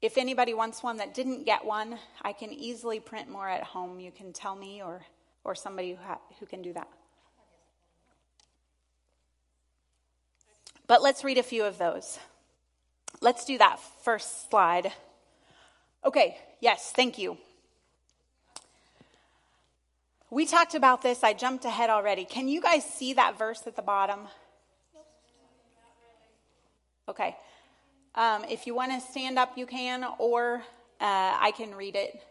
if anybody wants one that didn't get one, I can easily print more at home. You can tell me or, or somebody who, ha- who can do that. But let's read a few of those. Let's do that first slide. Okay, yes, thank you. We talked about this. I jumped ahead already. Can you guys see that verse at the bottom? Okay. Um, if you want to stand up, you can, or uh, I can read it.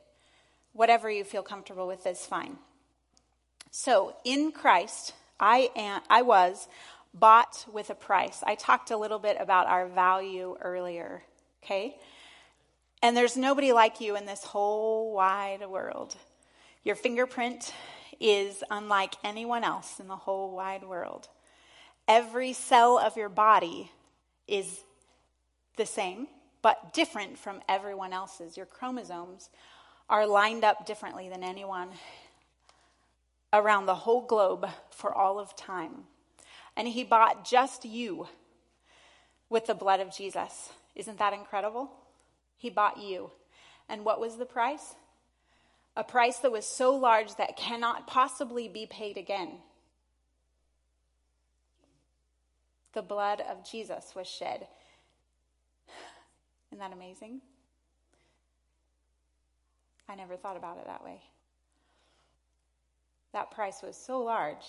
Whatever you feel comfortable with is fine. So, in Christ, I am. I was bought with a price. I talked a little bit about our value earlier, okay? And there's nobody like you in this whole wide world. Your fingerprint is unlike anyone else in the whole wide world. Every cell of your body is the same, but different from everyone else's. Your chromosomes are lined up differently than anyone around the whole globe for all of time and he bought just you with the blood of Jesus. Isn't that incredible? He bought you. And what was the price? A price that was so large that cannot possibly be paid again. The blood of Jesus was shed. Isn't that amazing? I never thought about it that way. That price was so large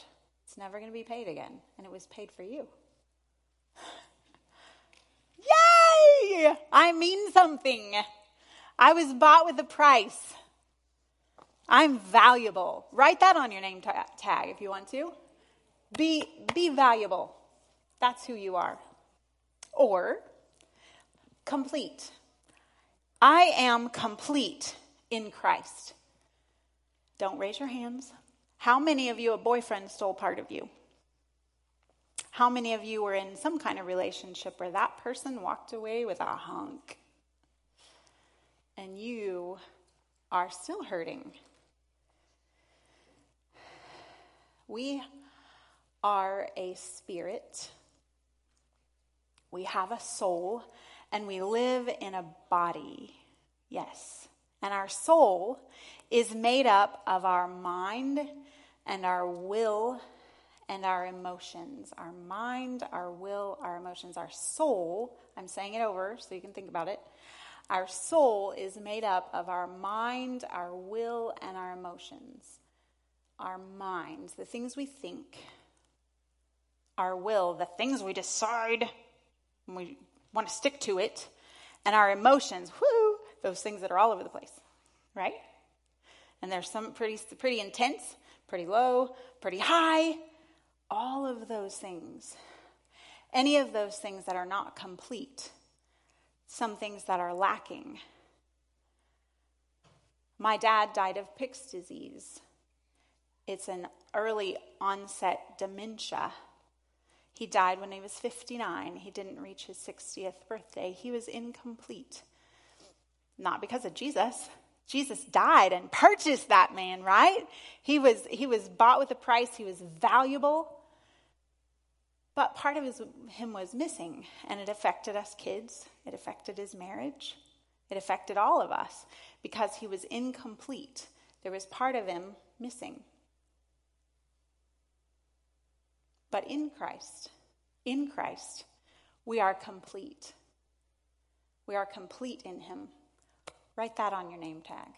it's never going to be paid again. And it was paid for you. Yay! I mean something. I was bought with a price. I'm valuable. Write that on your name ta- tag if you want to. Be, be valuable. That's who you are. Or complete. I am complete in Christ. Don't raise your hands. How many of you, a boyfriend stole part of you? How many of you were in some kind of relationship where that person walked away with a hunk and you are still hurting? We are a spirit, we have a soul, and we live in a body. Yes. And our soul is made up of our mind and our will and our emotions. Our mind, our will, our emotions, our soul. I'm saying it over so you can think about it. Our soul is made up of our mind, our will, and our emotions. Our minds, the things we think. Our will, the things we decide, we want to stick to it. And our emotions, whoo, those things that are all over the place, right? And there's some pretty, pretty intense, pretty low, pretty high, all of those things. Any of those things that are not complete, some things that are lacking. My dad died of Pick's disease. It's an early onset dementia. He died when he was 59. He didn't reach his 60th birthday. He was incomplete. Not because of Jesus. Jesus died and purchased that man, right? He was, he was bought with a price. He was valuable. But part of his, him was missing, and it affected us kids. It affected his marriage. It affected all of us because he was incomplete. There was part of him missing. But in Christ, in Christ, we are complete. We are complete in him. Write that on your name tag.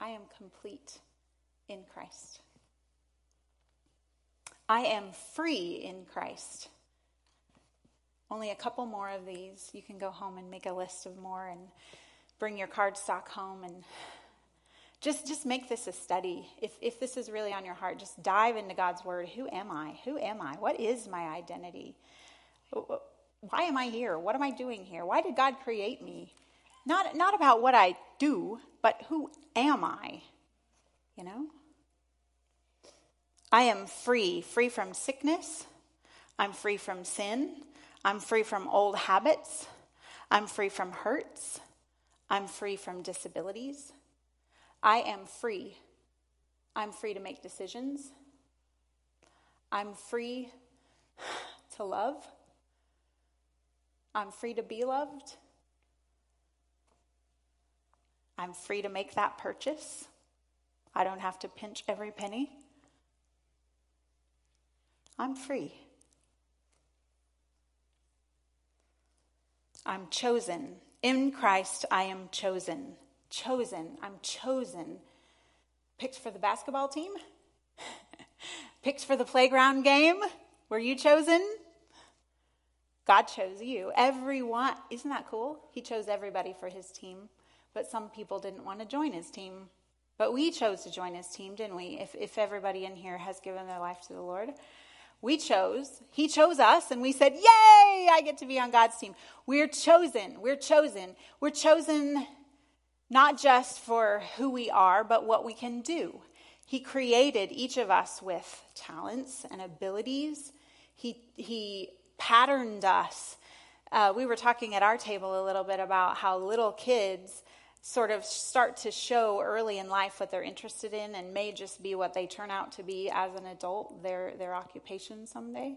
I am complete in Christ. I am free in Christ. Only a couple more of these. You can go home and make a list of more and bring your card stock home and just just make this a study. If if this is really on your heart, just dive into God's word. Who am I? Who am I? What is my identity? Why am I here? What am I doing here? Why did God create me? Not, not about what I do, but who am I? You know? I am free, free from sickness. I'm free from sin. I'm free from old habits. I'm free from hurts. I'm free from disabilities. I am free. I'm free to make decisions. I'm free to love. I'm free to be loved. I'm free to make that purchase. I don't have to pinch every penny. I'm free. I'm chosen. In Christ, I am chosen. Chosen. I'm chosen. Picked for the basketball team? Picked for the playground game? Were you chosen? God chose you. Everyone, isn't that cool? He chose everybody for his team, but some people didn't want to join his team. But we chose to join his team, didn't we? If, if everybody in here has given their life to the Lord, we chose. He chose us, and we said, Yay, I get to be on God's team. We're chosen. We're chosen. We're chosen not just for who we are, but what we can do. He created each of us with talents and abilities. He, he patterned us. Uh, we were talking at our table a little bit about how little kids sort of start to show early in life what they're interested in and may just be what they turn out to be as an adult, their, their occupation someday.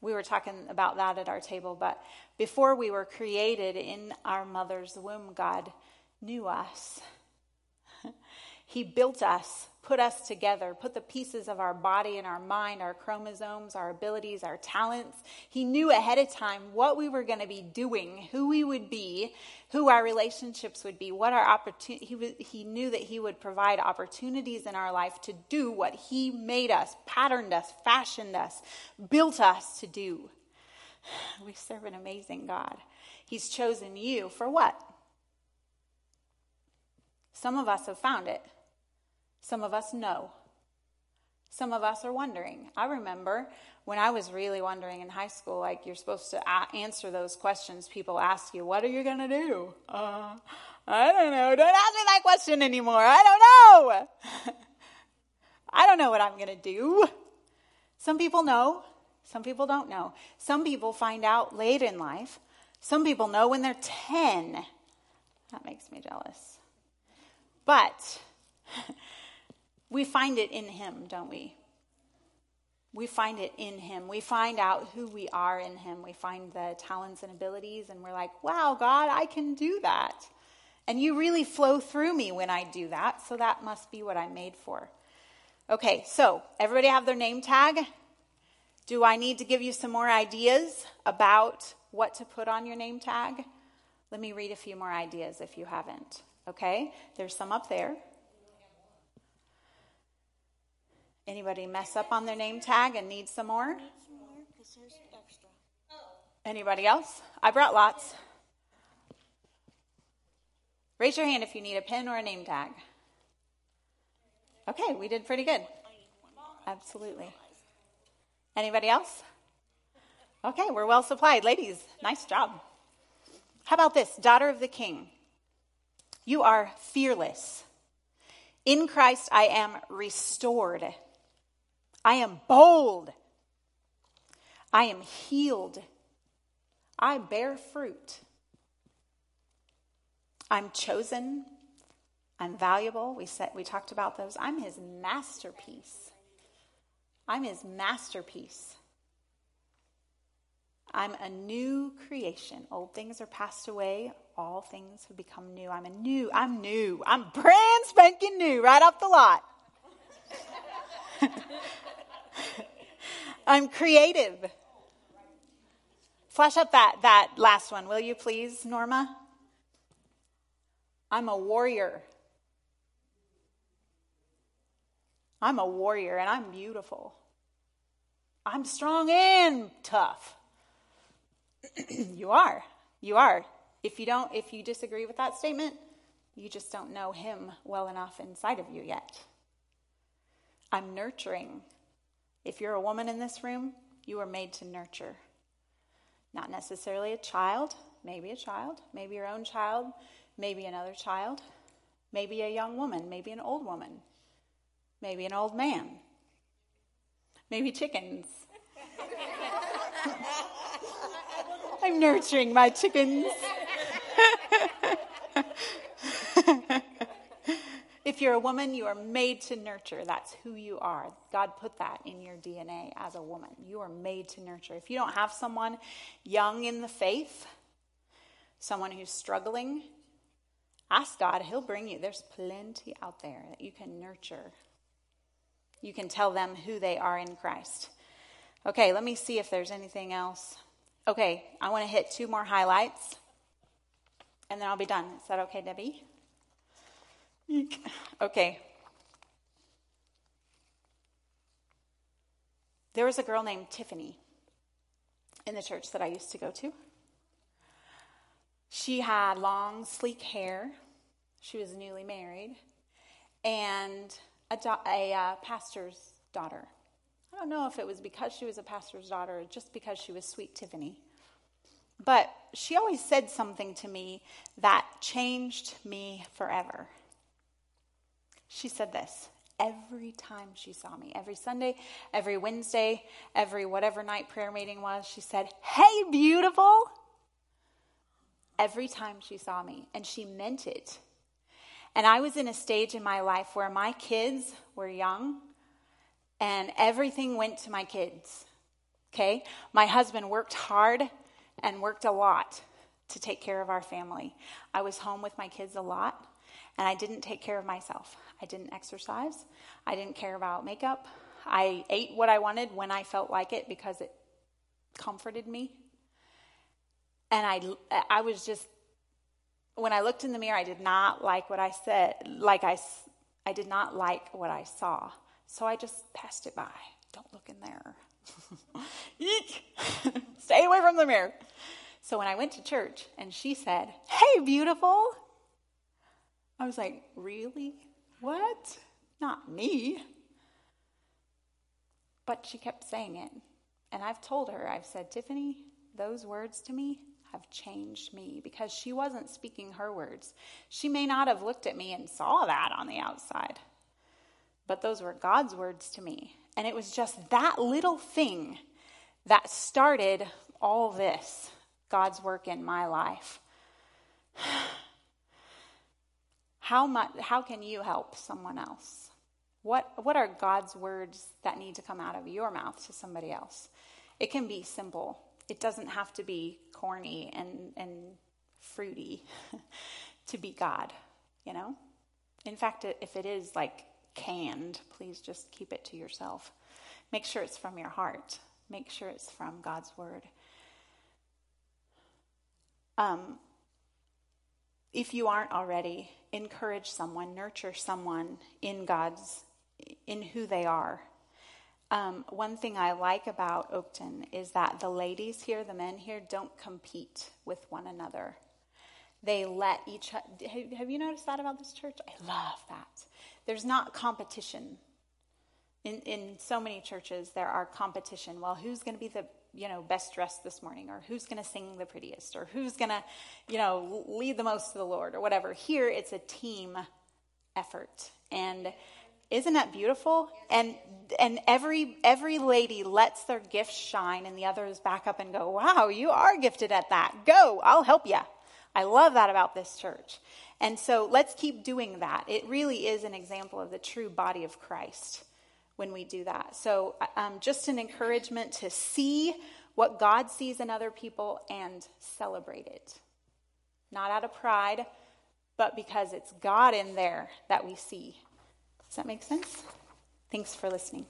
We were talking about that at our table, but before we were created in our mother's womb, God knew us. he built us put us together, put the pieces of our body and our mind, our chromosomes, our abilities, our talents. He knew ahead of time what we were going to be doing, who we would be, who our relationships would be, what our opportunity. He, he knew that He would provide opportunities in our life to do what He made us, patterned us, fashioned us, built us to do. We serve an amazing God. He's chosen you for what? Some of us have found it. Some of us know. Some of us are wondering. I remember when I was really wondering in high school, like you're supposed to answer those questions people ask you, What are you going to do? Uh, I don't know. Don't ask me that question anymore. I don't know. I don't know what I'm going to do. Some people know, some people don't know. Some people find out late in life. Some people know when they're 10. That makes me jealous. But we find it in Him, don't we? We find it in Him. We find out who we are in Him. We find the talents and abilities, and we're like, wow, God, I can do that. And you really flow through me when I do that, so that must be what I'm made for. Okay, so everybody have their name tag? Do I need to give you some more ideas about what to put on your name tag? Let me read a few more ideas if you haven't. Okay, there's some up there. Anybody mess up on their name tag and need some more? Anybody else? I brought lots. Raise your hand if you need a pen or a name tag. Okay, we did pretty good. Absolutely. Anybody else? Okay, we're well supplied. Ladies, nice job. How about this? Daughter of the King. You are fearless. In Christ, I am restored. I am bold. I am healed. I bear fruit. I'm chosen. I'm valuable. We said we talked about those. I'm his masterpiece. I'm his masterpiece. I'm a new creation. Old things are passed away. All things have become new. I'm a new. I'm new. I'm brand spanking new right off the lot. I'm creative. Flash up that, that last one, will you please, Norma? I'm a warrior. I'm a warrior and I'm beautiful. I'm strong and tough. you are. You are. If you don't if you disagree with that statement, you just don't know him well enough inside of you yet. I'm nurturing. If you're a woman in this room, you are made to nurture. Not necessarily a child, maybe a child, maybe your own child, maybe another child, maybe a young woman, maybe an old woman, maybe an old man, maybe chickens. I'm nurturing my chickens. if you're a woman, you are made to nurture. That's who you are. God put that in your DNA as a woman. You are made to nurture. If you don't have someone young in the faith, someone who's struggling, ask God. He'll bring you. There's plenty out there that you can nurture. You can tell them who they are in Christ. Okay, let me see if there's anything else. Okay, I want to hit two more highlights and then I'll be done. Is that okay, Debbie? Okay. There was a girl named Tiffany in the church that I used to go to. She had long, sleek hair. She was newly married and a, do- a uh, pastor's daughter. I don't know if it was because she was a pastor's daughter or just because she was sweet Tiffany. But she always said something to me that changed me forever. She said this every time she saw me, every Sunday, every Wednesday, every whatever night prayer meeting was, she said, Hey, beautiful. Every time she saw me, and she meant it. And I was in a stage in my life where my kids were young and everything went to my kids. Okay? My husband worked hard and worked a lot to take care of our family. I was home with my kids a lot and I didn't take care of myself. I didn't exercise. I didn't care about makeup. I ate what I wanted when I felt like it because it comforted me. And I, I was just, when I looked in the mirror, I did not like what I said, like I, I did not like what I saw. So I just passed it by. Don't look in there. Eek! Stay away from the mirror. So when I went to church and she said, Hey, beautiful, I was like, Really? What? Not me. But she kept saying it. And I've told her, I've said, Tiffany, those words to me have changed me because she wasn't speaking her words. She may not have looked at me and saw that on the outside, but those were God's words to me. And it was just that little thing that started all this God's work in my life. How, much, how can you help someone else? What, what are God's words that need to come out of your mouth to somebody else? It can be simple, it doesn't have to be corny and, and fruity to be God, you know? In fact, if it is like canned, please just keep it to yourself. Make sure it's from your heart, make sure it's from God's word. Um, if you aren't already, encourage someone, nurture someone in God's, in who they are. um, one thing I like about Oakton is that the ladies here, the men here, don't compete with one another. They let each. Have you noticed that about this church? I love that. There's not competition. In in so many churches, there are competition. Well, who's going to be the you know best dressed this morning, or who's going to sing the prettiest, or who's going to you know lead the most to the Lord, or whatever. Here, it's a team effort, and isn't that beautiful? And and every every lady lets their gifts shine and the others back up and go, "Wow, you are gifted at that. Go, I'll help you." I love that about this church. And so let's keep doing that. It really is an example of the true body of Christ when we do that. So um, just an encouragement to see what God sees in other people and celebrate it. Not out of pride, but because it's God in there that we see does that make sense? Thanks for listening.